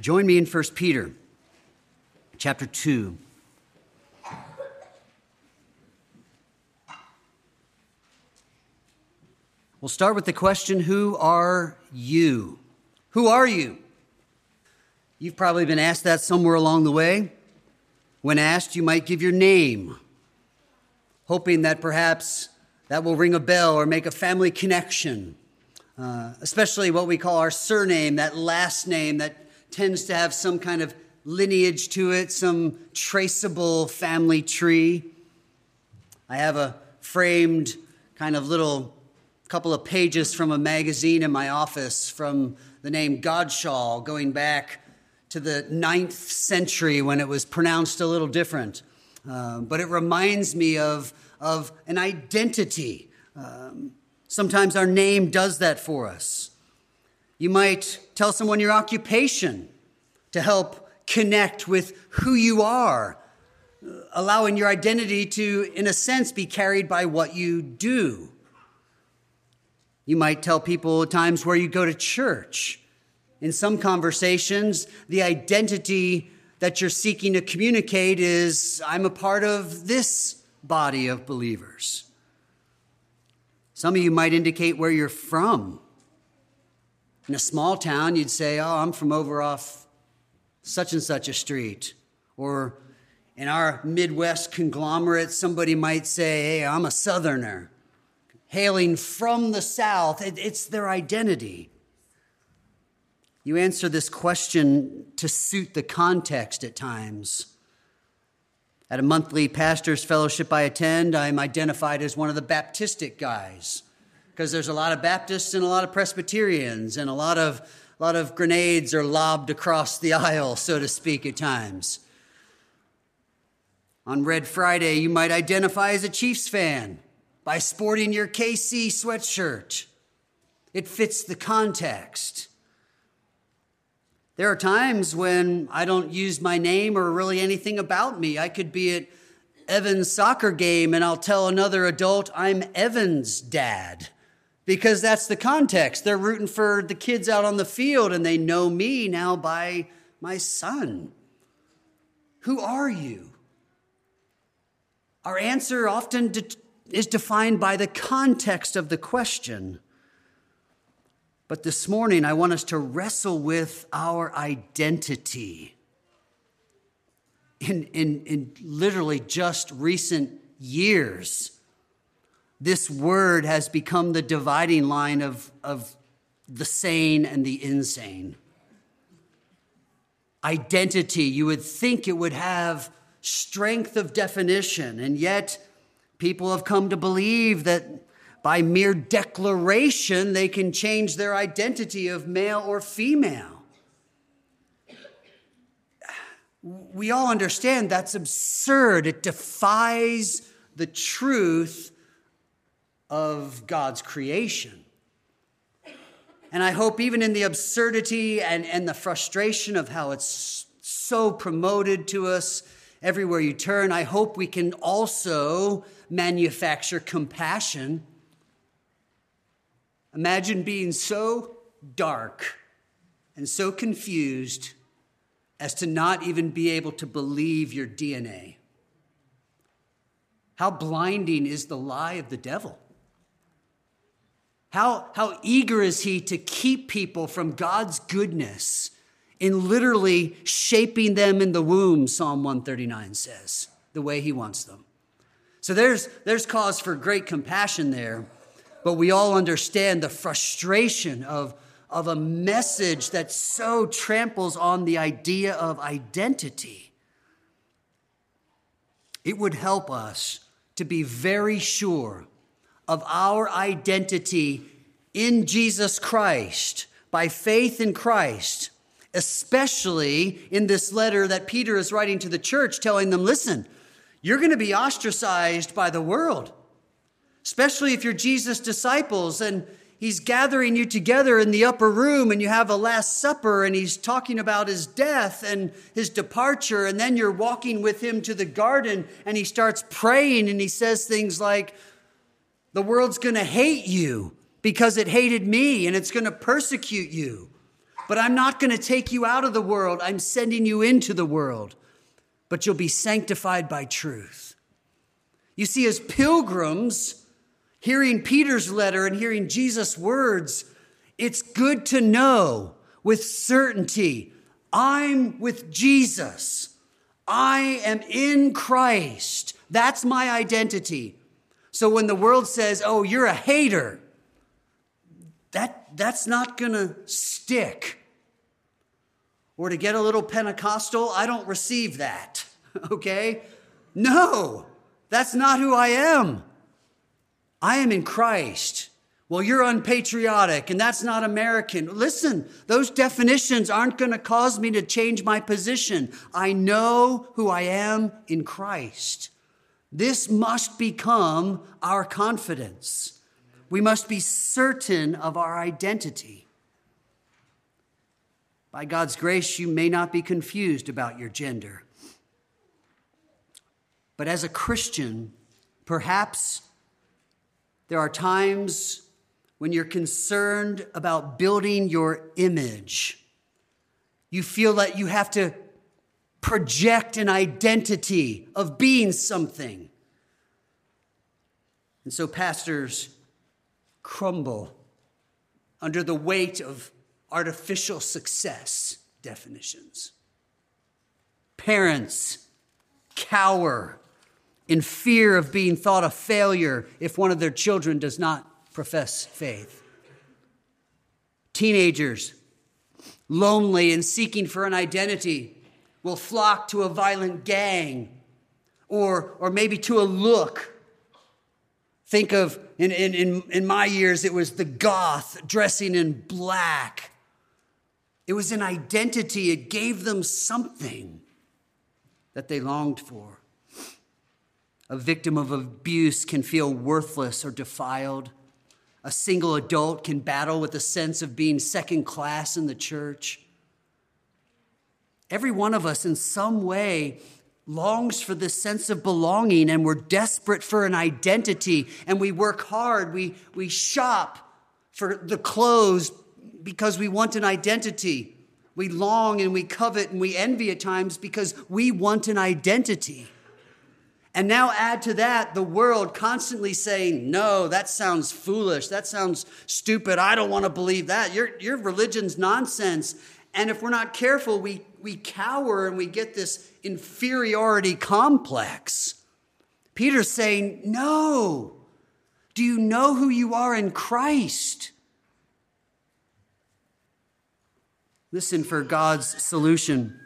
Join me in 1 Peter chapter 2. We'll start with the question Who are you? Who are you? You've probably been asked that somewhere along the way. When asked, you might give your name, hoping that perhaps that will ring a bell or make a family connection, uh, especially what we call our surname, that last name that tends to have some kind of lineage to it, some traceable family tree. I have a framed kind of little couple of pages from a magazine in my office from the name Godshall going back to the ninth century when it was pronounced a little different. Uh, but it reminds me of, of an identity. Um, sometimes our name does that for us. You might tell someone your occupation to help connect with who you are, allowing your identity to, in a sense, be carried by what you do. You might tell people at times where you go to church in some conversations, the identity that you're seeking to communicate is I'm a part of this body of believers. Some of you might indicate where you're from. In a small town, you'd say, Oh, I'm from over off such and such a street. Or in our Midwest conglomerate, somebody might say, Hey, I'm a Southerner, hailing from the South. It's their identity. You answer this question to suit the context at times. At a monthly pastor's fellowship I attend, I'm identified as one of the Baptistic guys because there's a lot of Baptists and a lot of Presbyterians, and a lot of, a lot of grenades are lobbed across the aisle, so to speak, at times. On Red Friday, you might identify as a Chiefs fan by sporting your KC sweatshirt. It fits the context. There are times when I don't use my name or really anything about me. I could be at Evan's soccer game and I'll tell another adult I'm Evan's dad because that's the context. They're rooting for the kids out on the field and they know me now by my son. Who are you? Our answer often de- is defined by the context of the question. But this morning, I want us to wrestle with our identity. In, in, in literally just recent years, this word has become the dividing line of, of the sane and the insane. Identity, you would think it would have strength of definition, and yet people have come to believe that by mere declaration, they can change their identity of male or female. We all understand that's absurd. It defies the truth of God's creation. And I hope, even in the absurdity and, and the frustration of how it's so promoted to us everywhere you turn, I hope we can also manufacture compassion Imagine being so dark and so confused as to not even be able to believe your DNA. How blinding is the lie of the devil? How, how eager is he to keep people from God's goodness in literally shaping them in the womb, Psalm 139 says, the way he wants them. So there's, there's cause for great compassion there but we all understand the frustration of, of a message that so tramples on the idea of identity. It would help us to be very sure of our identity in Jesus Christ, by faith in Christ, especially in this letter that Peter is writing to the church, telling them, listen, you're going to be ostracized by the world especially if you're Jesus' disciples and he's gathering you together in the upper room and you have a Last Supper and he's talking about his death and his departure. And then you're walking with him to the garden and he starts praying and he says things like, The world's going to hate you because it hated me and it's going to persecute you. But I'm not going to take you out of the world. I'm sending you into the world. But you'll be sanctified by truth. You see, as pilgrims, hearing Peter's letter and hearing Jesus' words, it's good to know with certainty I'm with Jesus. I am in Christ. That's my identity. So when the world says, oh, you're a hater, that, that's not going to stick. Or to get a little Pentecostal, I don't receive that. Okay? No, that's not who I am. I am in Christ. Well, you're unpatriotic and that's not American. Listen, those definitions aren't going to cause me to change my position. I know who I am in Christ. This must become our confidence. We must be certain of our identity. By God's grace, you may not be confused about your gender. But as a Christian, perhaps there are times when you're concerned about building your image. You feel that you have to project an identity of being something. And so pastors crumble under the weight of artificial success definitions. Parents cower in fear of being thought a failure if one of their children does not profess faith. Teenagers, lonely and seeking for an identity, will flock to a violent gang or, or maybe to a look. Think of, in, in, in, in my years, it was the goth dressing in black. It was an identity, it gave them something that they longed for. A victim of abuse can feel worthless or defiled. A single adult can battle with a sense of being second class in the church. Every one of us, in some way, longs for this sense of belonging, and we're desperate for an identity, and we work hard. We, we shop for the clothes because we want an identity. We long and we covet and we envy at times because we want an identity. And now add to that the world constantly saying, no, that sounds foolish. That sounds stupid. I don't want to believe that. Your, your religion's nonsense. And if we're not careful, we, we cower and we get this inferiority complex. Peter's saying, no. Do you know who you are in Christ? Listen for God's solution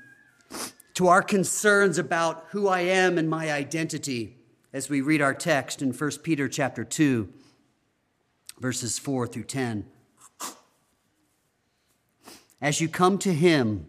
to our concerns about who I am and my identity as we read our text in 1 Peter chapter 2 verses 4 through 10. As you come to him,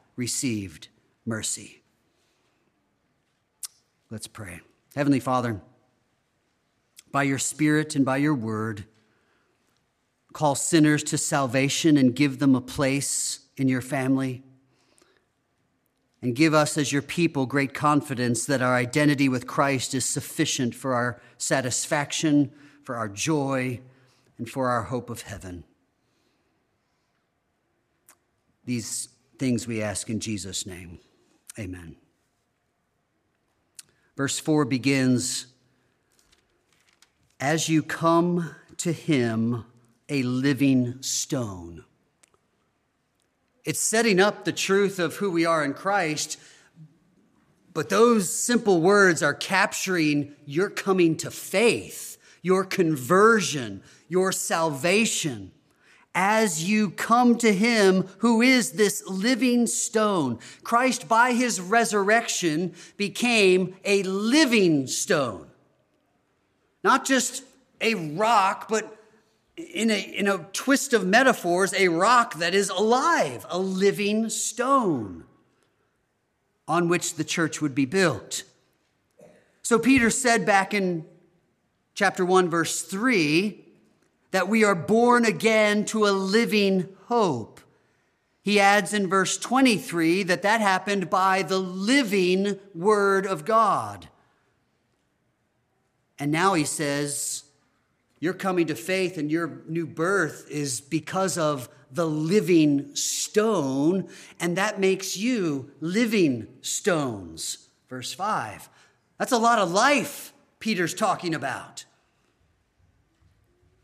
received mercy. Let's pray. Heavenly Father, by your Spirit and by your word, call sinners to salvation and give them a place in your family. And give us, as your people, great confidence that our identity with Christ is sufficient for our satisfaction, for our joy, and for our hope of heaven. These things we ask in Jesus' name. Amen. Verse 4 begins As you come to him, a living stone. It's setting up the truth of who we are in Christ, but those simple words are capturing your coming to faith, your conversion, your salvation as you come to him who is this living stone. Christ, by his resurrection, became a living stone. Not just a rock, but in a, in a twist of metaphors, a rock that is alive, a living stone on which the church would be built. So Peter said back in chapter 1, verse 3, that we are born again to a living hope. He adds in verse 23 that that happened by the living word of God. And now he says, Your coming to faith and your new birth is because of the living stone, and that makes you living stones. Verse 5. That's a lot of life Peter's talking about.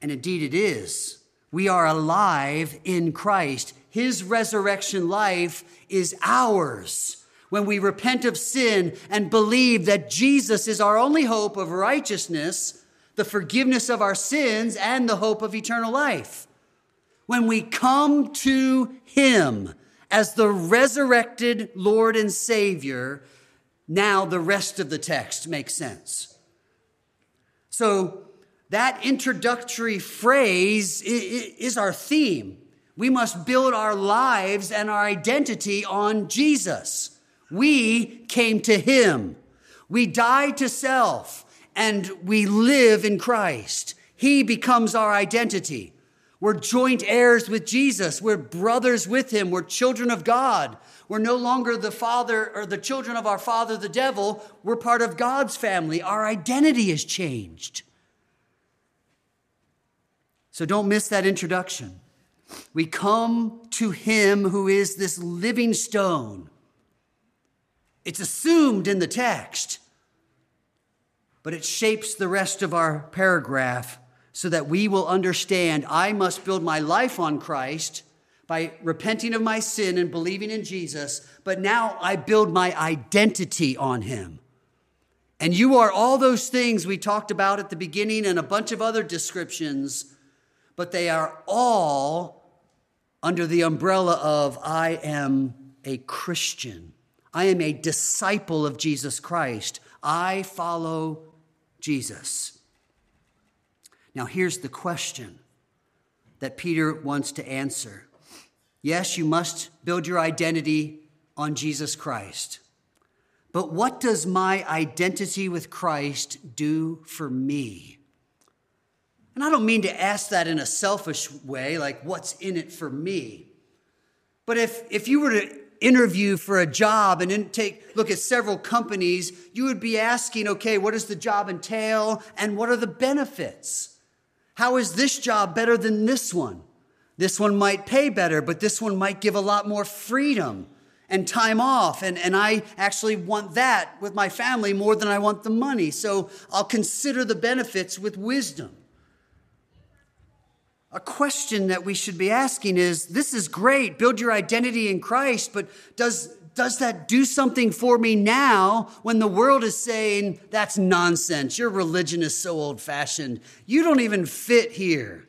And indeed, it is. We are alive in Christ. His resurrection life is ours. When we repent of sin and believe that Jesus is our only hope of righteousness, the forgiveness of our sins, and the hope of eternal life. When we come to Him as the resurrected Lord and Savior, now the rest of the text makes sense. So, that introductory phrase is our theme. We must build our lives and our identity on Jesus. We came to Him. We die to self and we live in Christ. He becomes our identity. We're joint heirs with Jesus. We're brothers with Him. We're children of God. We're no longer the father or the children of our father, the devil. We're part of God's family. Our identity is changed. So don't miss that introduction. We come to him who is this living stone. It's assumed in the text, but it shapes the rest of our paragraph so that we will understand I must build my life on Christ by repenting of my sin and believing in Jesus, but now I build my identity on him. And you are all those things we talked about at the beginning and a bunch of other descriptions but they are all under the umbrella of I am a Christian. I am a disciple of Jesus Christ. I follow Jesus. Now, here's the question that Peter wants to answer. Yes, you must build your identity on Jesus Christ. But what does my identity with Christ do for me? And I don't mean to ask that in a selfish way, like what's in it for me. But if, if you were to interview for a job and then take look at several companies, you would be asking, okay, what does the job entail and what are the benefits? How is this job better than this one? This one might pay better, but this one might give a lot more freedom and time off. And, and I actually want that with my family more than I want the money. So I'll consider the benefits with wisdom a question that we should be asking is this is great, build your identity in Christ, but does, does that do something for me now when the world is saying that's nonsense? Your religion is so old fashioned. You don't even fit here.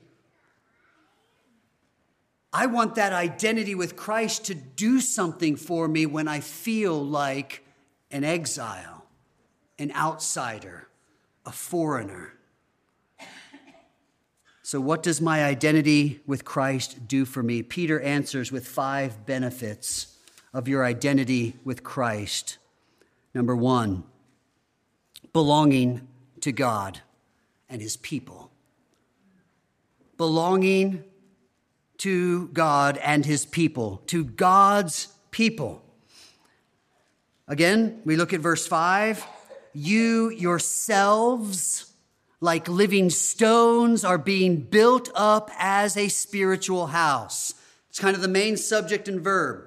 I want that identity with Christ to do something for me when I feel like an exile, an outsider, a foreigner. So, what does my identity with Christ do for me? Peter answers with five benefits of your identity with Christ. Number one, belonging to God and his people. Belonging to God and his people, to God's people. Again, we look at verse 5. You yourselves, like living stones, are being built up as a spiritual house. It's kind of the main subject and verb.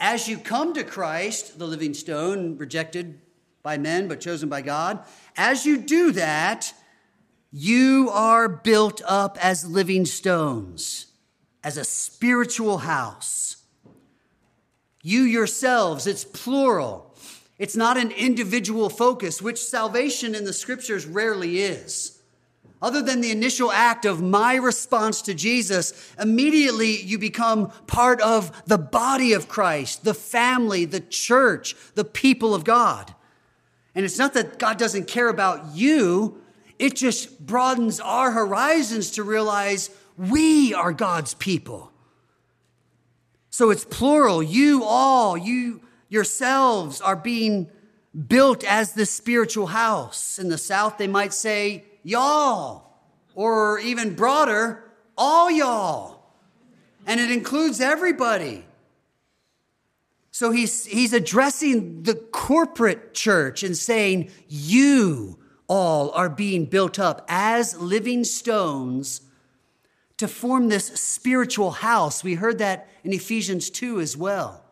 As you come to Christ, the living stone, rejected by men but chosen by God, as you do that, you are built up as living stones, as a spiritual house. You yourselves, it's plural. It's not an individual focus, which salvation in the scriptures rarely is. Other than the initial act of my response to Jesus, immediately you become part of the body of Christ, the family, the church, the people of God. And it's not that God doesn't care about you, it just broadens our horizons to realize we are God's people. So it's plural. You all, you yourselves are being built as this spiritual house. In the South, they might say, y'all, or even broader, all y'all. And it includes everybody. So he's, he's addressing the corporate church and saying, You all are being built up as living stones to form this spiritual house. We heard that in Ephesians 2 as well.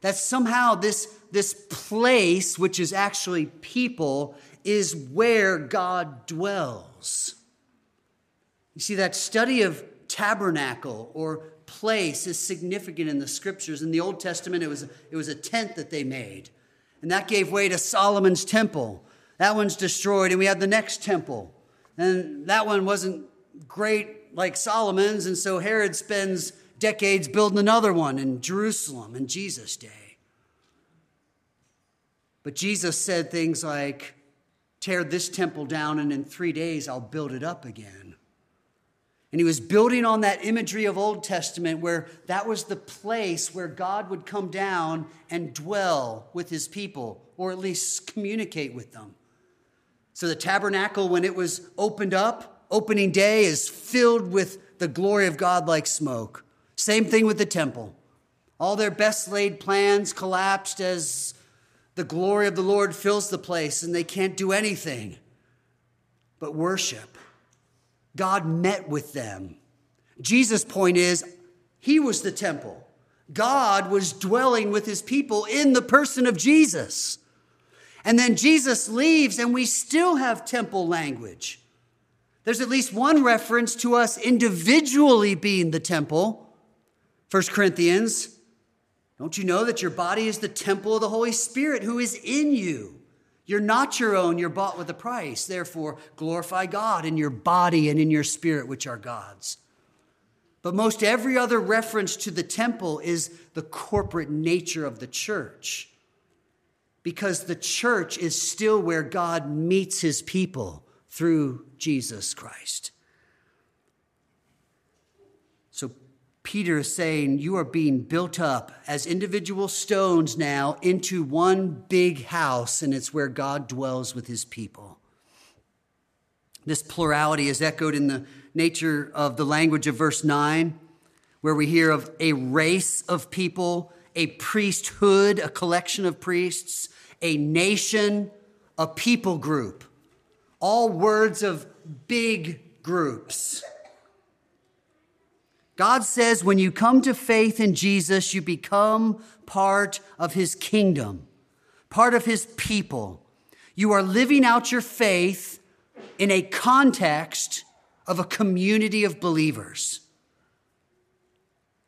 That somehow this, this place, which is actually people, is where God dwells. You see, that study of tabernacle or place is significant in the scriptures. In the Old Testament, it was, it was a tent that they made, and that gave way to Solomon's temple. That one's destroyed, and we have the next temple. And that one wasn't great like Solomon's, and so Herod spends decades building another one in Jerusalem in Jesus' day. But Jesus said things like, Tear this temple down, and in three days I'll build it up again. And he was building on that imagery of Old Testament where that was the place where God would come down and dwell with his people, or at least communicate with them. So the tabernacle, when it was opened up, opening day is filled with the glory of God like smoke. Same thing with the temple. All their best laid plans collapsed as the glory of the Lord fills the place and they can't do anything but worship. God met with them. Jesus' point is, he was the temple. God was dwelling with his people in the person of Jesus. And then Jesus leaves, and we still have temple language. There's at least one reference to us individually being the temple. 1 Corinthians, don't you know that your body is the temple of the Holy Spirit who is in you? You're not your own, you're bought with a price. Therefore, glorify God in your body and in your spirit, which are God's. But most every other reference to the temple is the corporate nature of the church. Because the church is still where God meets his people through Jesus Christ. Peter is saying, You are being built up as individual stones now into one big house, and it's where God dwells with his people. This plurality is echoed in the nature of the language of verse 9, where we hear of a race of people, a priesthood, a collection of priests, a nation, a people group. All words of big groups. God says when you come to faith in Jesus, you become part of his kingdom, part of his people. You are living out your faith in a context of a community of believers.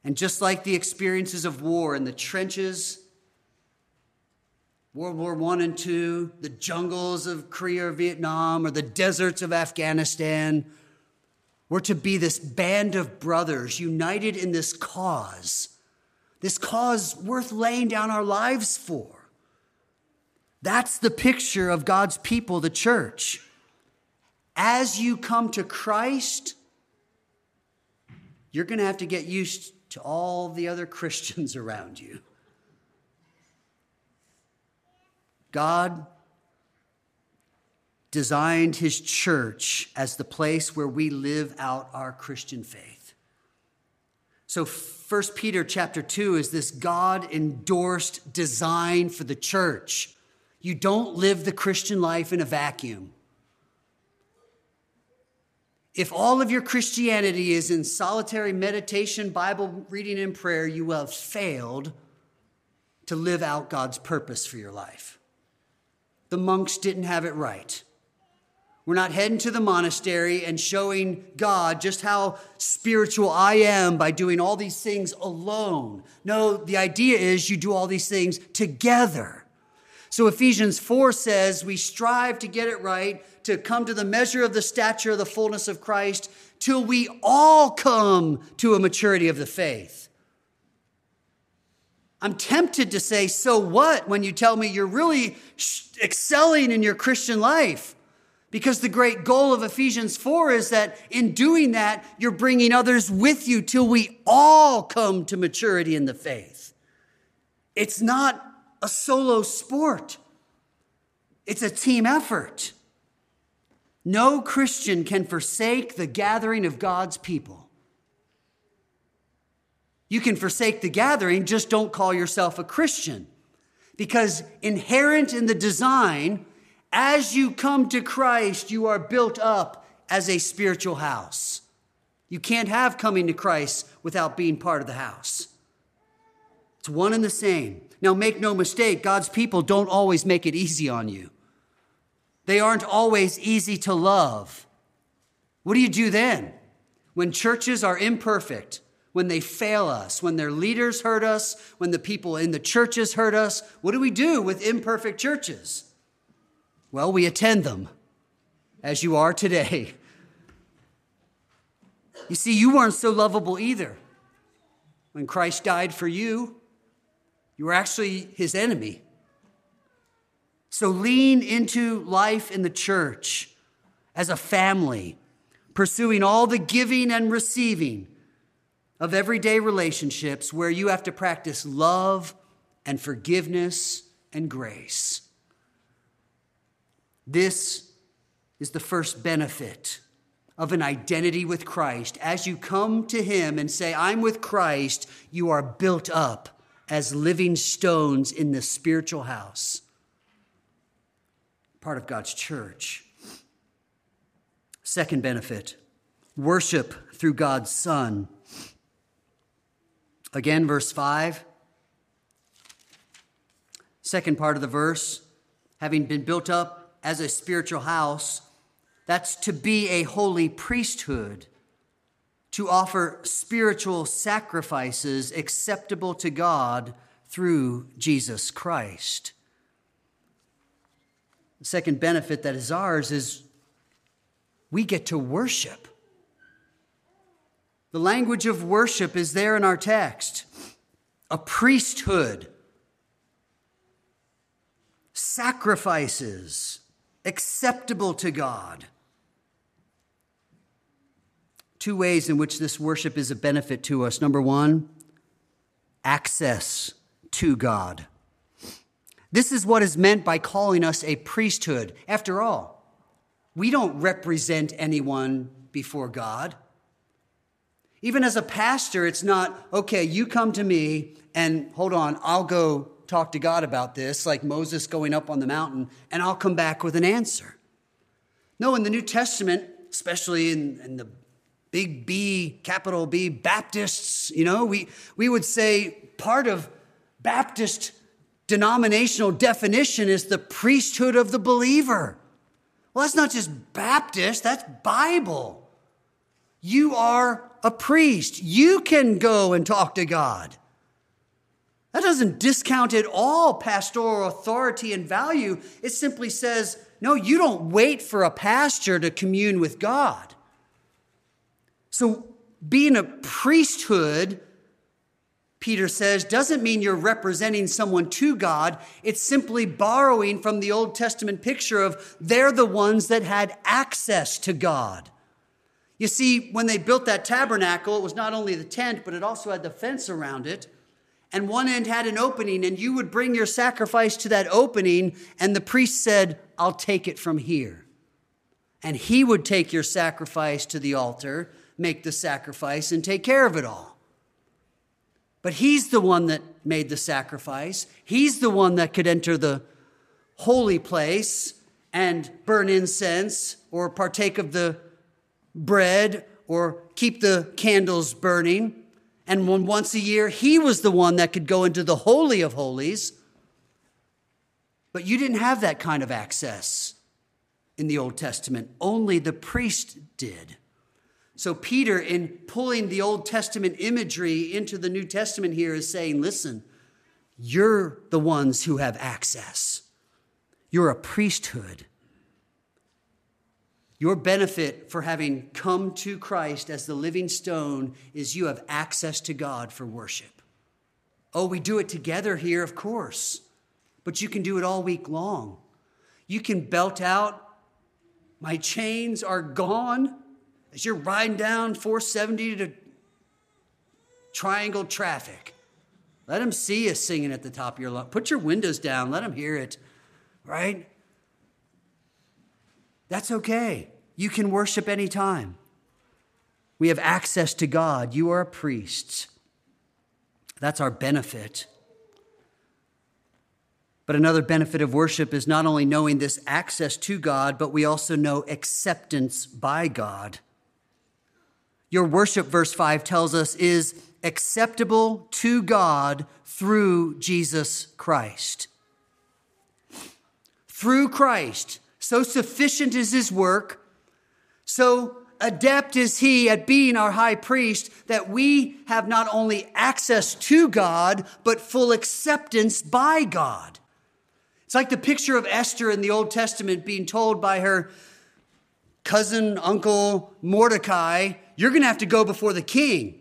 And just like the experiences of war in the trenches, World War I and II, the jungles of Korea or Vietnam, or the deserts of Afghanistan, we're to be this band of brothers united in this cause, this cause worth laying down our lives for. That's the picture of God's people, the church. As you come to Christ, you're going to have to get used to all the other Christians around you. God designed his church as the place where we live out our Christian faith. So 1 Peter chapter 2 is this God endorsed design for the church. You don't live the Christian life in a vacuum. If all of your Christianity is in solitary meditation, Bible reading, and prayer, you have failed to live out God's purpose for your life. The monks didn't have it right. We're not heading to the monastery and showing God just how spiritual I am by doing all these things alone. No, the idea is you do all these things together. So Ephesians 4 says we strive to get it right, to come to the measure of the stature of the fullness of Christ, till we all come to a maturity of the faith. I'm tempted to say, so what, when you tell me you're really excelling in your Christian life? Because the great goal of Ephesians 4 is that in doing that, you're bringing others with you till we all come to maturity in the faith. It's not a solo sport, it's a team effort. No Christian can forsake the gathering of God's people. You can forsake the gathering, just don't call yourself a Christian. Because inherent in the design as you come to Christ, you are built up as a spiritual house. You can't have coming to Christ without being part of the house. It's one and the same. Now, make no mistake, God's people don't always make it easy on you. They aren't always easy to love. What do you do then? When churches are imperfect, when they fail us, when their leaders hurt us, when the people in the churches hurt us, what do we do with imperfect churches? Well, we attend them as you are today. You see, you weren't so lovable either. When Christ died for you, you were actually his enemy. So lean into life in the church as a family, pursuing all the giving and receiving of everyday relationships where you have to practice love and forgiveness and grace. This is the first benefit of an identity with Christ. As you come to Him and say, I'm with Christ, you are built up as living stones in the spiritual house, part of God's church. Second benefit worship through God's Son. Again, verse 5. Second part of the verse, having been built up as a spiritual house, that's to be a holy priesthood, to offer spiritual sacrifices acceptable to God through Jesus Christ. The second benefit that is ours is we get to worship. The language of worship is there in our text a priesthood, sacrifices acceptable to God. Two ways in which this worship is a benefit to us. Number one, access to God. This is what is meant by calling us a priesthood. After all, we don't represent anyone before God. Even as a pastor, it's not, okay, you come to me and hold on, I'll go talk to God about this, like Moses going up on the mountain, and I'll come back with an answer. No, in the New Testament, especially in, in the big B, capital B, Baptists, you know, we, we would say part of Baptist denominational definition is the priesthood of the believer. Well, that's not just Baptist, that's Bible. You are a priest. You can go and talk to God. That doesn't discount at all pastoral authority and value. It simply says, no, you don't wait for a pastor to commune with God. So, being a priesthood, Peter says, doesn't mean you're representing someone to God. It's simply borrowing from the Old Testament picture of they're the ones that had access to God. You see, when they built that tabernacle, it was not only the tent, but it also had the fence around it and one end had an opening, and you would bring your sacrifice to that opening, and the priest said, I'll take it from here. And he would take your sacrifice to the altar, make the sacrifice, and take care of it all. But he's the one that made the sacrifice. He's the one that could enter the holy place and burn incense or partake of the bread or keep the candles burning. And once a year, he was the one that could go into the Holy of Holies. But you didn't have that kind of access in the Old Testament, only the priest did. So, Peter, in pulling the Old Testament imagery into the New Testament here, is saying, listen, you're the ones who have access. You're a priesthood. Your benefit for having come to Christ as the living stone is you have access to God for worship. Oh, we do it together here, of course, but you can do it all week long. You can belt out, My chains are gone as you're riding down 470 to triangle traffic. Let them see you singing at the top of your lungs. Put your windows down, let them hear it, right? That's okay. You can worship anytime. We have access to God. You are a priest. That's our benefit. But another benefit of worship is not only knowing this access to God, but we also know acceptance by God your worship, verse 5 tells us, is acceptable to God through Jesus Christ. Through Christ. So sufficient is his work, so adept is he at being our high priest that we have not only access to God, but full acceptance by God. It's like the picture of Esther in the Old Testament being told by her cousin, uncle Mordecai, you're going to have to go before the king.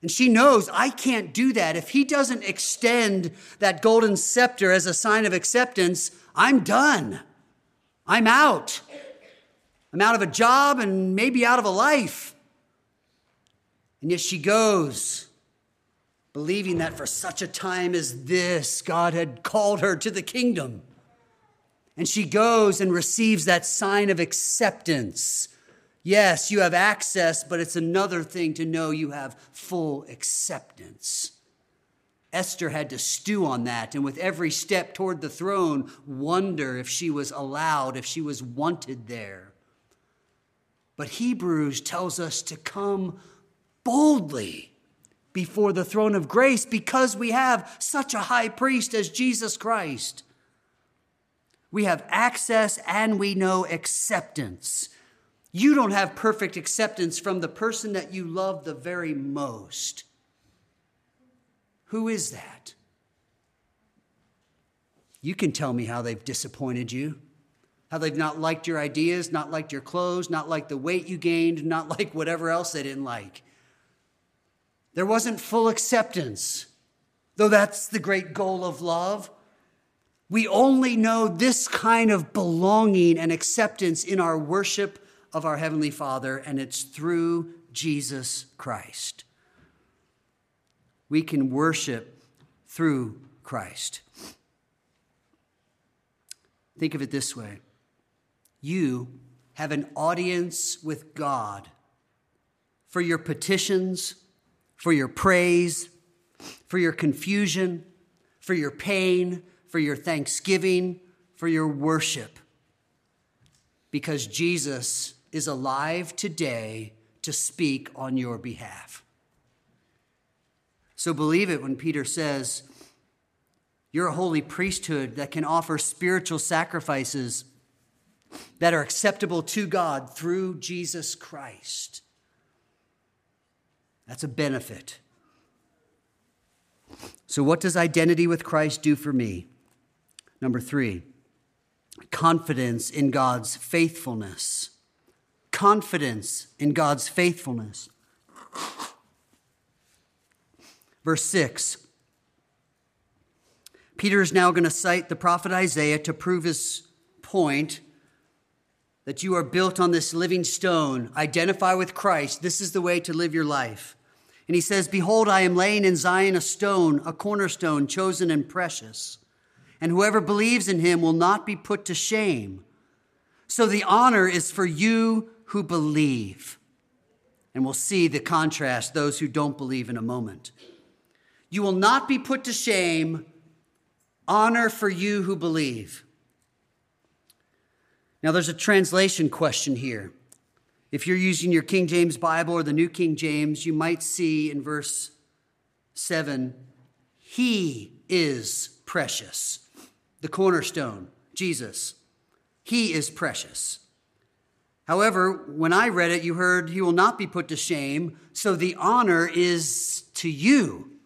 And she knows I can't do that. If he doesn't extend that golden scepter as a sign of acceptance, I'm done. I'm out. I'm out of a job and maybe out of a life. And yet she goes, believing that for such a time as this, God had called her to the kingdom. And she goes and receives that sign of acceptance Yes, you have access, but it's another thing to know you have full acceptance. Esther had to stew on that, and with every step toward the throne, wonder if she was allowed, if she was wanted there. But Hebrews tells us to come boldly before the throne of grace because we have such a high priest as Jesus Christ. We have access and we know acceptance. You don't have perfect acceptance from the person that you love the very most. Who is that? You can tell me how they've disappointed you, how they've not liked your ideas, not liked your clothes, not liked the weight you gained, not like whatever else they didn't like. There wasn't full acceptance, though that's the great goal of love. We only know this kind of belonging and acceptance in our worship of our Heavenly Father, and it's through Jesus Christ. We can worship through Christ. Think of it this way you have an audience with God for your petitions, for your praise, for your confusion, for your pain, for your thanksgiving, for your worship. Because Jesus is alive today to speak on your behalf. So believe it when Peter says, You're a holy priesthood that can offer spiritual sacrifices that are acceptable to God through Jesus Christ. That's a benefit. So, what does identity with Christ do for me? Number three, confidence in God's faithfulness confidence in God's faithfulness. Verse 6 Peter is now going to cite the prophet Isaiah to prove his point that you are built on this living stone. Identify with Christ. This is the way to live your life. And he says, Behold, I am laying in Zion a stone, a cornerstone, chosen and precious. And whoever believes in him will not be put to shame. So the honor is for you who believe. And we'll see the contrast, those who don't believe in a moment. You will not be put to shame. Honor for you who believe. Now, there's a translation question here. If you're using your King James Bible or the New King James, you might see in verse 7 He is precious. The cornerstone, Jesus. He is precious. However, when I read it, you heard, He will not be put to shame, so the honor is to you.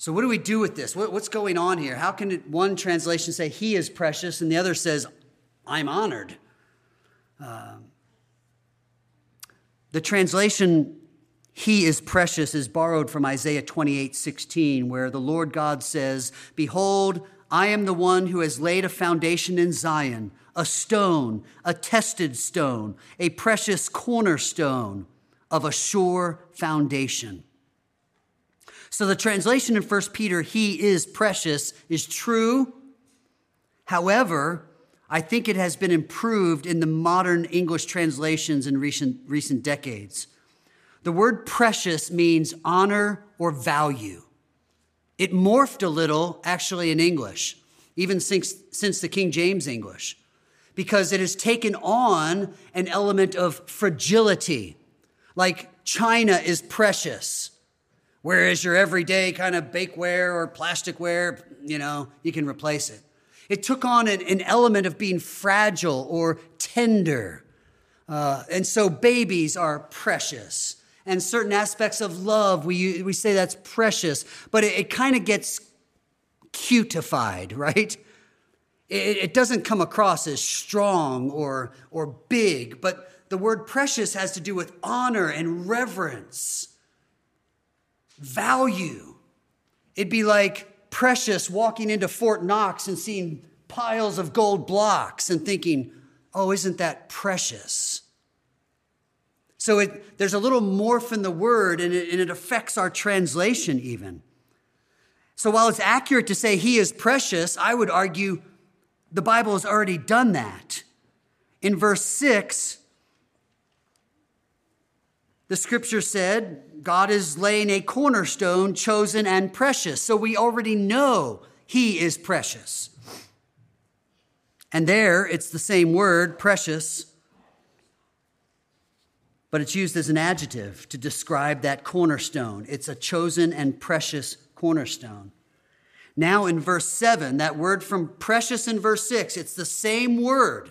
So, what do we do with this? what's going on here? How can one translation say, He is precious, and the other says, I'm honored? Um, the translation, He is precious, is borrowed from Isaiah 28 16, where the Lord God says, Behold, I am the one who has laid a foundation in Zion, a stone, a tested stone, a precious cornerstone of a sure foundation. So the translation in 1 Peter, he is precious, is true. However, I think it has been improved in the modern English translations in recent, recent decades. The word precious means honor or value. It morphed a little, actually, in English, even since, since the King James English, because it has taken on an element of fragility, like China is precious, whereas your everyday kind of bakeware or plasticware, you know, you can replace it. It took on an, an element of being fragile or tender. Uh, and so babies are precious. And certain aspects of love, we, we say that's precious, but it, it kind of gets cutified, right? It, it doesn't come across as strong or, or big, but the word precious has to do with honor and reverence, value. It'd be like precious walking into Fort Knox and seeing piles of gold blocks and thinking, oh, isn't that precious? So it, there's a little morph in the word and it, and it affects our translation even. So while it's accurate to say he is precious, I would argue the Bible has already done that. In verse 6, the scripture said, God is laying a cornerstone chosen and precious. So we already know he is precious. And there, it's the same word, precious, but it's used as an adjective to describe that cornerstone. It's a chosen and precious cornerstone. Now, in verse 7, that word from precious in verse 6, it's the same word,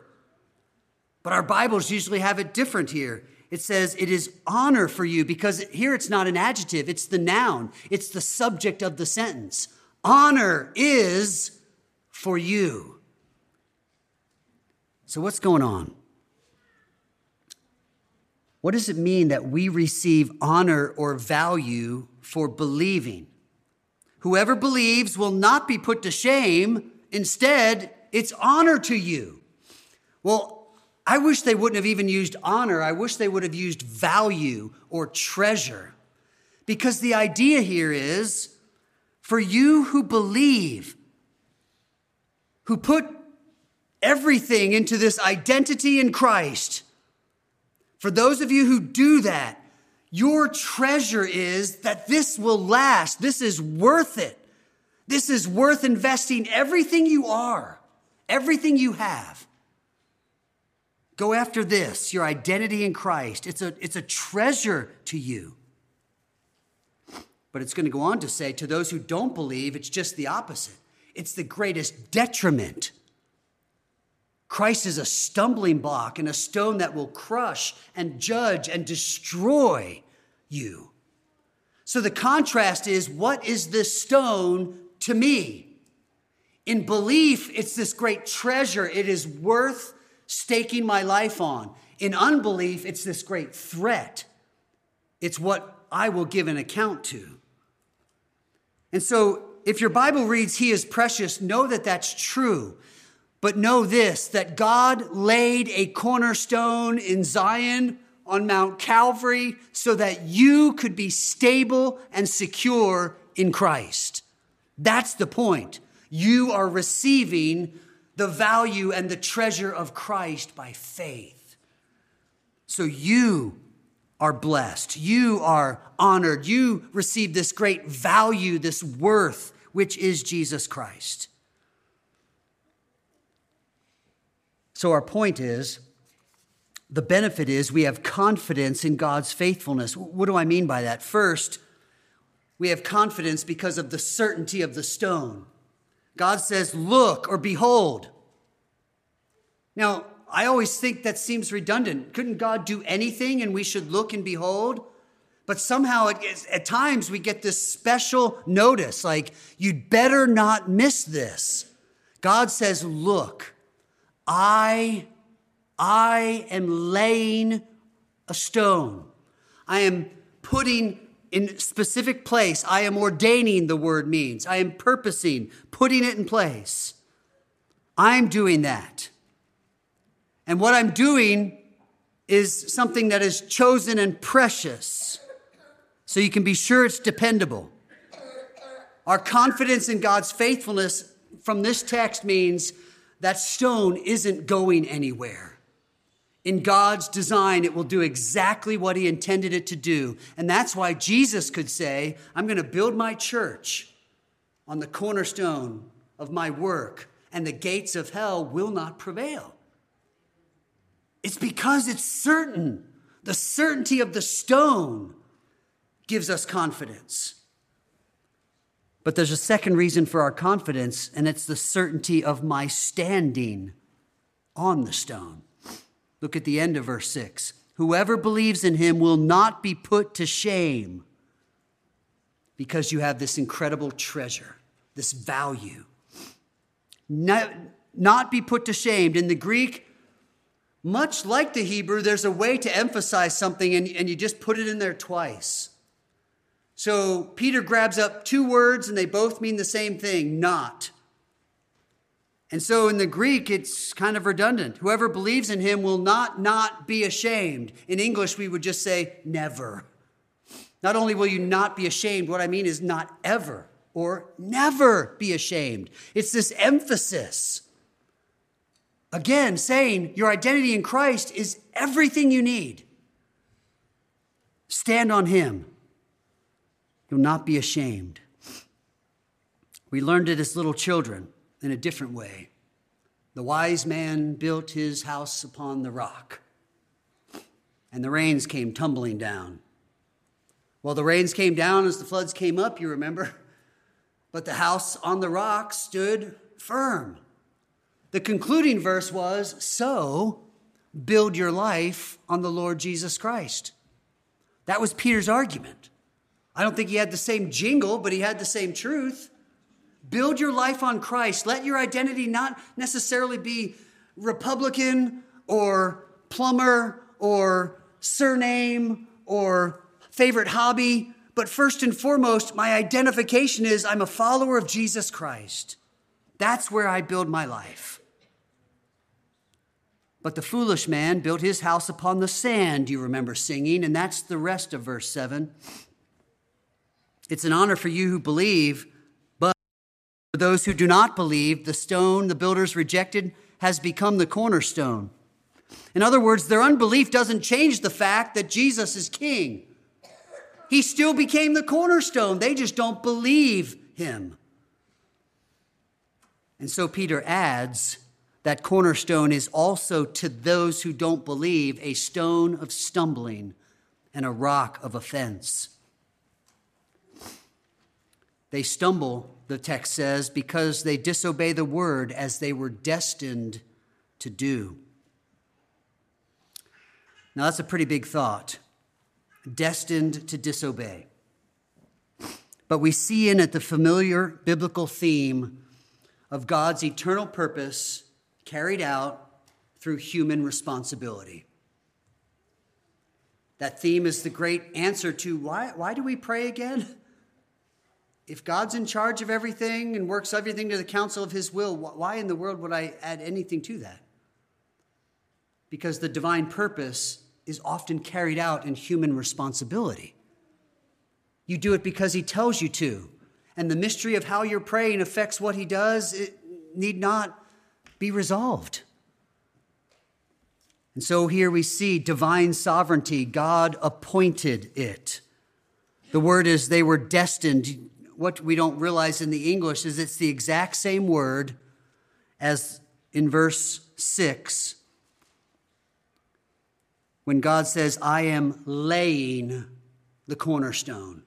but our Bibles usually have it different here it says it is honor for you because here it's not an adjective, it's the noun, it's the subject of the sentence. Honor is for you. So, what's going on? What does it mean that we receive honor or value for believing? Whoever believes will not be put to shame. Instead, it's honor to you. Well, I wish they wouldn't have even used honor. I wish they would have used value or treasure. Because the idea here is for you who believe, who put everything into this identity in Christ, for those of you who do that, your treasure is that this will last. This is worth it. This is worth investing everything you are, everything you have Go after this, your identity in Christ. It's a, it's a treasure to you. But it's going to go on to say to those who don't believe, it's just the opposite. It's the greatest detriment. Christ is a stumbling block and a stone that will crush and judge and destroy you. So the contrast is what is this stone to me? In belief, it's this great treasure. It is worth staking my life on. In unbelief, it's this great threat. It's what I will give an account to. And so, if your Bible reads, He is precious, know that that's true. But know this that God laid a cornerstone in Zion on Mount Calvary so that you could be stable and secure in Christ. That's the point. You are receiving the value and the treasure of Christ by faith. So you are blessed. You are honored. You receive this great value, this worth, which is Jesus Christ. So, our point is the benefit is we have confidence in God's faithfulness. What do I mean by that? First, we have confidence because of the certainty of the stone. God says, Look or behold. Now, I always think that seems redundant. Couldn't God do anything and we should look and behold? But somehow, at times, we get this special notice like, you'd better not miss this. God says, Look, I, I am laying a stone. I am putting in specific place. I am ordaining, the word means. I am purposing, putting it in place. I'm doing that. And what I'm doing is something that is chosen and precious, so you can be sure it's dependable. Our confidence in God's faithfulness from this text means that stone isn't going anywhere. In God's design, it will do exactly what He intended it to do. And that's why Jesus could say, I'm going to build my church on the cornerstone of my work, and the gates of hell will not prevail. It's because it's certain. The certainty of the stone gives us confidence. But there's a second reason for our confidence, and it's the certainty of my standing on the stone. Look at the end of verse 6. Whoever believes in him will not be put to shame because you have this incredible treasure, this value. Not, not be put to shame. In the Greek, much like the Hebrew, there's a way to emphasize something and, and you just put it in there twice. So Peter grabs up two words and they both mean the same thing not. And so in the Greek, it's kind of redundant. Whoever believes in him will not not be ashamed. In English, we would just say never. Not only will you not be ashamed, what I mean is not ever or never be ashamed. It's this emphasis. Again, saying your identity in Christ is everything you need. Stand on Him. You'll not be ashamed. We learned it as little children in a different way. The wise man built his house upon the rock, and the rains came tumbling down. Well, the rains came down as the floods came up, you remember. But the house on the rock stood firm. The concluding verse was So build your life on the Lord Jesus Christ. That was Peter's argument. I don't think he had the same jingle, but he had the same truth. Build your life on Christ. Let your identity not necessarily be Republican or plumber or surname or favorite hobby, but first and foremost, my identification is I'm a follower of Jesus Christ. That's where I build my life. But the foolish man built his house upon the sand, you remember singing, and that's the rest of verse 7. It's an honor for you who believe, those who do not believe, the stone the builders rejected has become the cornerstone. In other words, their unbelief doesn't change the fact that Jesus is king. He still became the cornerstone. They just don't believe him. And so Peter adds, that cornerstone is also to those who don't believe a stone of stumbling and a rock of offense. They stumble, the text says, because they disobey the word as they were destined to do. Now, that's a pretty big thought destined to disobey. But we see in it the familiar biblical theme of God's eternal purpose carried out through human responsibility. That theme is the great answer to why, why do we pray again? If God's in charge of everything and works everything to the counsel of his will, why in the world would I add anything to that? Because the divine purpose is often carried out in human responsibility. You do it because he tells you to. And the mystery of how you're praying affects what he does. It need not be resolved. And so here we see divine sovereignty. God appointed it. The word is they were destined. What we don't realize in the English is it's the exact same word as in verse 6 when God says, I am laying the cornerstone.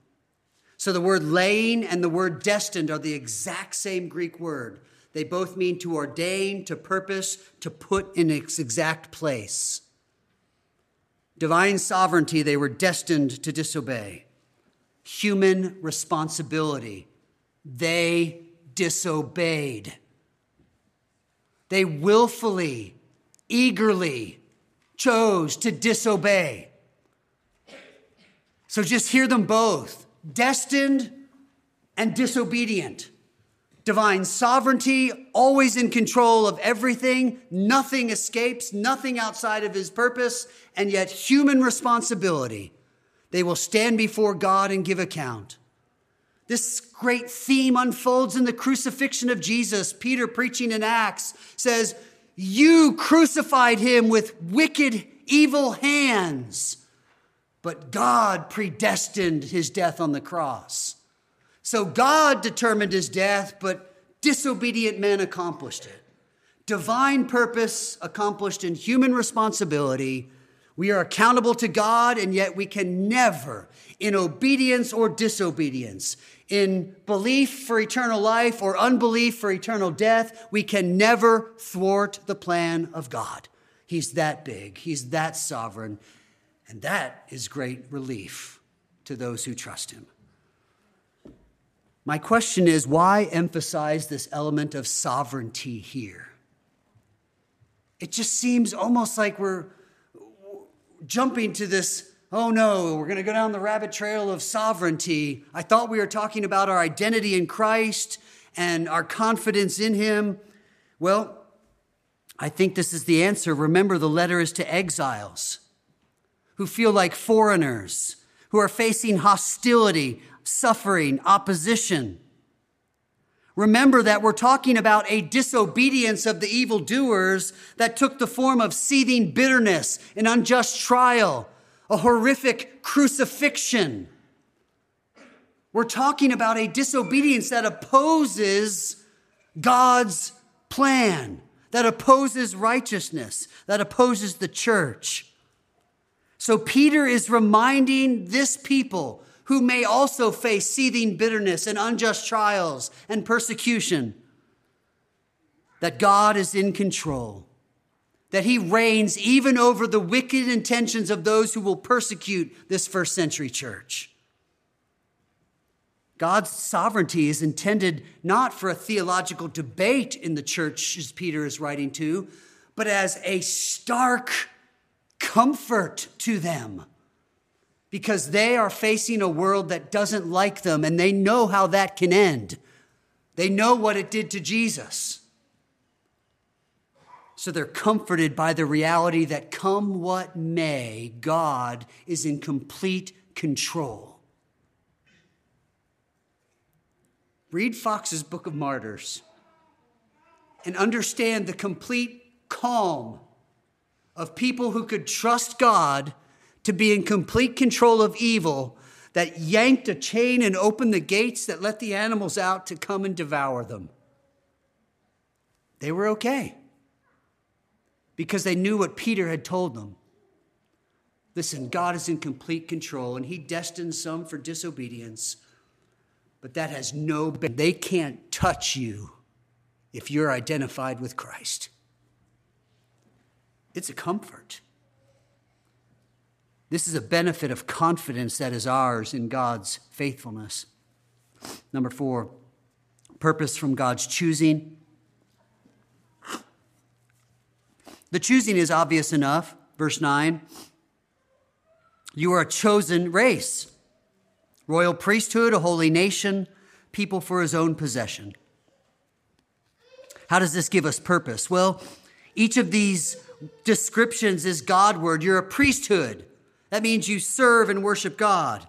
So the word laying and the word destined are the exact same Greek word. They both mean to ordain, to purpose, to put in its exact place. Divine sovereignty, they were destined to disobey. Human responsibility, they disobeyed. They willfully, eagerly chose to disobey. So just hear them both destined and disobedient. Divine sovereignty, always in control of everything, nothing escapes, nothing outside of his purpose, and yet human responsibility. They will stand before God and give account. This great theme unfolds in the crucifixion of Jesus. Peter, preaching in Acts, says, You crucified him with wicked, evil hands, but God predestined his death on the cross. So God determined his death, but disobedient men accomplished it. Divine purpose accomplished in human responsibility. We are accountable to God, and yet we can never, in obedience or disobedience, in belief for eternal life or unbelief for eternal death, we can never thwart the plan of God. He's that big, He's that sovereign, and that is great relief to those who trust Him. My question is why emphasize this element of sovereignty here? It just seems almost like we're jumping to this oh no, we're going to go down the rabbit trail of sovereignty. I thought we were talking about our identity in Christ and our confidence in Him. Well, I think this is the answer. Remember, the letter is to exiles who feel like foreigners, who are facing hostility, suffering, opposition. Remember that we're talking about a disobedience of the evildoers that took the form of seething bitterness, an unjust trial, a horrific crucifixion. We're talking about a disobedience that opposes God's plan, that opposes righteousness, that opposes the church. So Peter is reminding this people who may also face seething bitterness and unjust trials and persecution, that God is in control, that he reigns even over the wicked intentions of those who will persecute this first century church. God's sovereignty is intended not for a theological debate in the church, as Peter is writing to, but as a stark comfort to them because they are facing a world that doesn't like them and they know how that can end. They know what it did to Jesus. So they're comforted by the reality that come what may, God is in complete control. Read Fox's Book of Martyrs and understand the complete calm of people who could trust God to be in complete control of evil that yanked a chain and opened the gates that let the animals out to come and devour them. They were okay because they knew what Peter had told them. Listen, God is in complete control and he destined some for disobedience, but that has no, they can't touch you if you're identified with Christ. It's a comfort. This is a benefit of confidence that is ours in God's faithfulness. Number four, purpose from God's choosing. The choosing is obvious enough. Verse 9 You are a chosen race, royal priesthood, a holy nation, people for his own possession. How does this give us purpose? Well, each of these descriptions is Godward. You're a priesthood. That means you serve and worship God.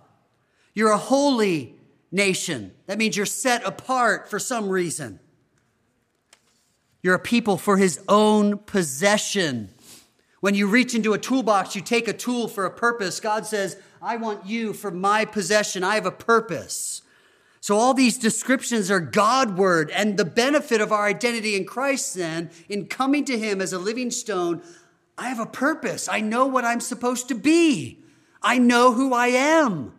You're a holy nation. That means you're set apart for some reason. You're a people for his own possession. When you reach into a toolbox, you take a tool for a purpose. God says, I want you for my possession. I have a purpose. So all these descriptions are Godward and the benefit of our identity in Christ then in coming to him as a living stone, I have a purpose. I know what I'm supposed to be. I know who I am.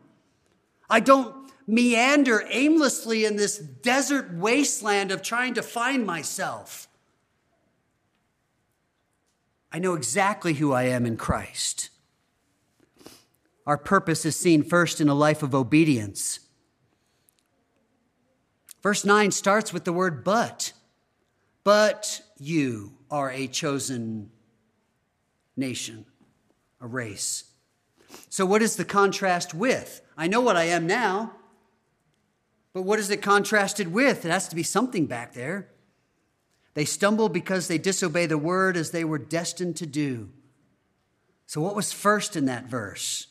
I don't meander aimlessly in this desert wasteland of trying to find myself. I know exactly who I am in Christ. Our purpose is seen first in a life of obedience. Verse 9 starts with the word but. But you are a chosen nation, a race. So, what is the contrast with? I know what I am now, but what is it contrasted with? It has to be something back there. They stumble because they disobey the word as they were destined to do. So, what was first in that verse?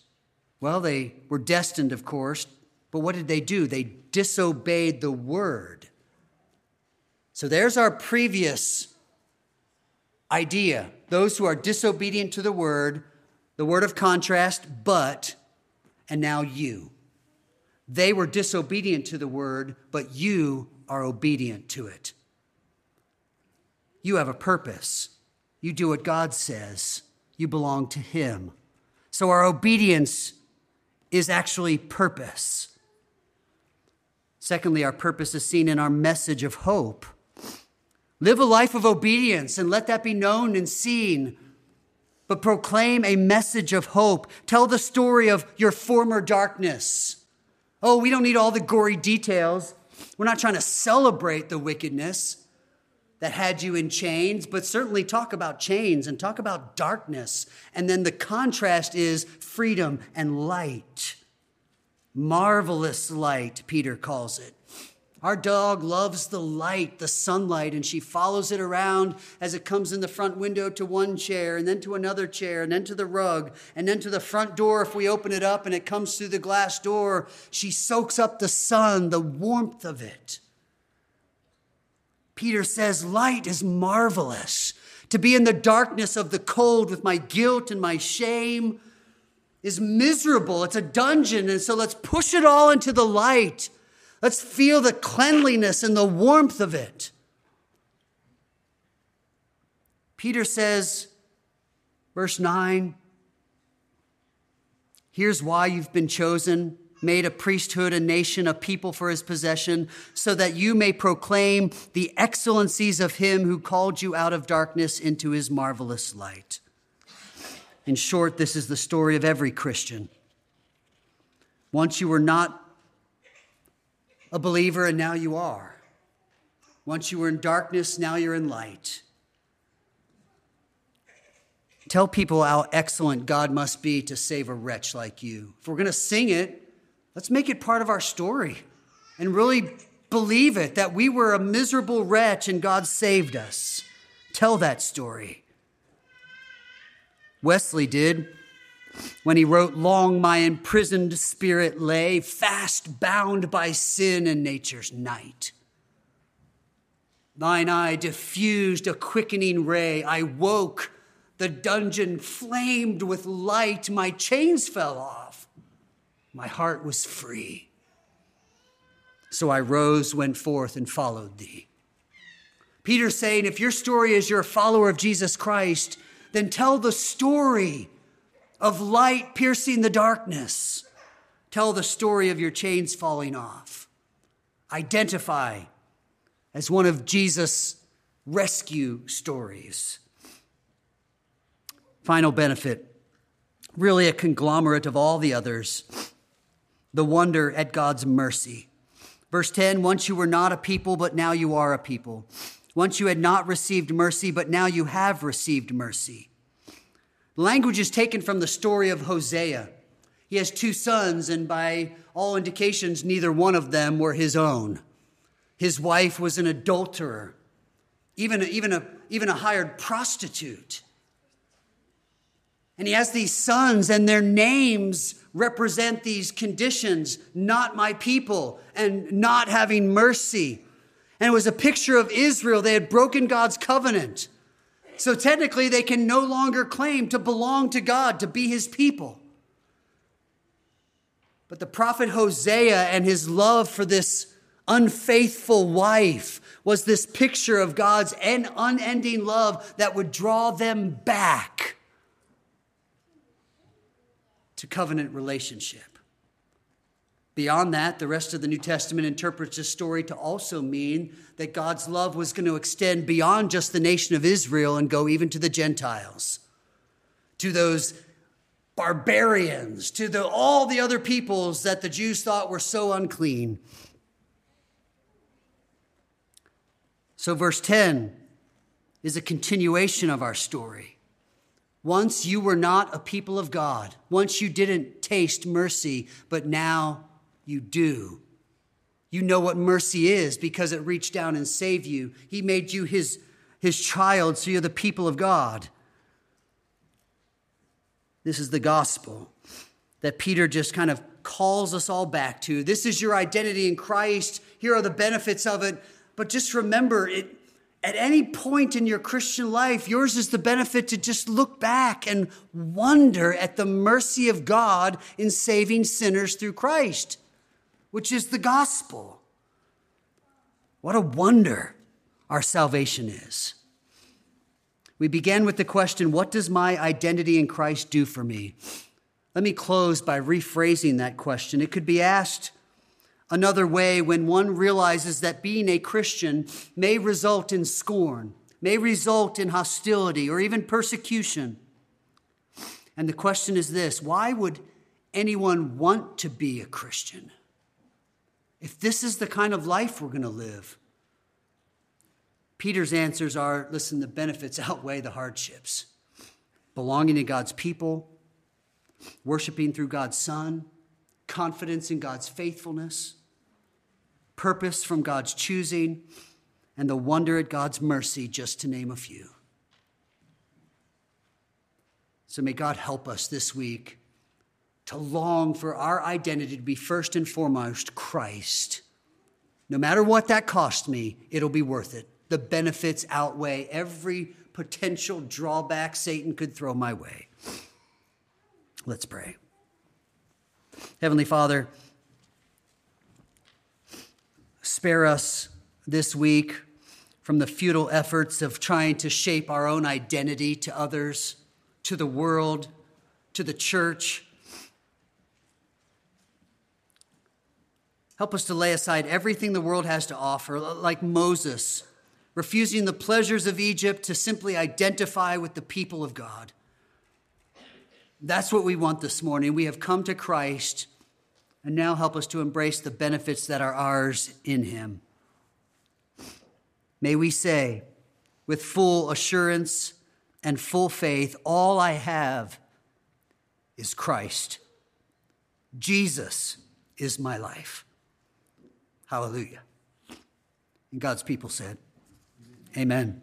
Well, they were destined, of course, but what did they do? They disobeyed the word. So, there's our previous idea. Those who are disobedient to the word, the word of contrast, but, and now you. They were disobedient to the word, but you are obedient to it. You have a purpose. You do what God says. You belong to Him. So our obedience is actually purpose. Secondly, our purpose is seen in our message of hope. Live a life of obedience and let that be known and seen. But proclaim a message of hope. Tell the story of your former darkness. Oh, we don't need all the gory details. We're not trying to celebrate the wickedness that had you in chains, but certainly talk about chains and talk about darkness. And then the contrast is freedom and light. Marvelous light, Peter calls it. Our dog loves the light, the sunlight, and she follows it around as it comes in the front window to one chair, and then to another chair, and then to the rug, and then to the front door if we open it up and it comes through the glass door. She soaks up the sun, the warmth of it. Peter says, Light is marvelous. To be in the darkness of the cold with my guilt and my shame is miserable. It's a dungeon. And so let's push it all into the light. Let's feel the cleanliness and the warmth of it. Peter says, verse 9, here's why you've been chosen made a priesthood, a nation, a people for his possession, so that you may proclaim the excellencies of him who called you out of darkness into his marvelous light. In short, this is the story of every Christian. Once you were not a believer, and now you are. Once you were in darkness, now you're in light. Tell people how excellent God must be to save a wretch like you. If we're going to sing it, Let's make it part of our story and really believe it that we were a miserable wretch and God saved us. Tell that story. Wesley did when he wrote, Long my imprisoned spirit lay, fast bound by sin and nature's night. Thine eye diffused a quickening ray. I woke, the dungeon flamed with light, my chains fell off. My heart was free. So I rose, went forth, and followed thee. Peter's saying, if your story is you're a follower of Jesus Christ, then tell the story of light piercing the darkness. Tell the story of your chains falling off. Identify as one of Jesus' rescue stories. Final benefit, really a conglomerate of all the others the wonder at God's mercy. Verse 10 Once you were not a people, but now you are a people. Once you had not received mercy, but now you have received mercy. Language is taken from the story of Hosea. He has two sons, and by all indications, neither one of them were his own. His wife was an adulterer, even even a, even a hired prostitute. And he has these sons, and their names represent these conditions not my people, and not having mercy. And it was a picture of Israel. They had broken God's covenant. So technically, they can no longer claim to belong to God, to be his people. But the prophet Hosea and his love for this unfaithful wife was this picture of God's unending love that would draw them back to covenant relationship. Beyond that, the rest of the New Testament interprets this story to also mean that God's love was going to extend beyond just the nation of Israel and go even to the Gentiles, to those barbarians, to the, all the other peoples that the Jews thought were so unclean. So, verse 10 is a continuation of our story. Once you were not a people of God, once you didn't taste mercy, but now you do. You know what mercy is because it reached down and saved you. He made you his, his child, so you're the people of God. This is the gospel that Peter just kind of calls us all back to. This is your identity in Christ. Here are the benefits of it. But just remember, it, at any point in your Christian life, yours is the benefit to just look back and wonder at the mercy of God in saving sinners through Christ which is the gospel. What a wonder our salvation is. We began with the question What does my identity in Christ do for me? Let me close by rephrasing that question. It could be asked another way when one realizes that being a Christian may result in scorn, may result in hostility, or even persecution. And the question is this why would anyone want to be a Christian? If this is the kind of life we're going to live? Peter's answers are listen, the benefits outweigh the hardships. Belonging to God's people, worshiping through God's Son, confidence in God's faithfulness, purpose from God's choosing, and the wonder at God's mercy, just to name a few. So may God help us this week to long for our identity to be first and foremost Christ. No matter what that cost me, it'll be worth it. The benefits outweigh every potential drawback Satan could throw my way. Let's pray. Heavenly Father, spare us this week from the futile efforts of trying to shape our own identity to others, to the world, to the church Help us to lay aside everything the world has to offer, like Moses, refusing the pleasures of Egypt to simply identify with the people of God. That's what we want this morning. We have come to Christ, and now help us to embrace the benefits that are ours in Him. May we say, with full assurance and full faith, all I have is Christ. Jesus is my life. Hallelujah. And God's people said, Amen.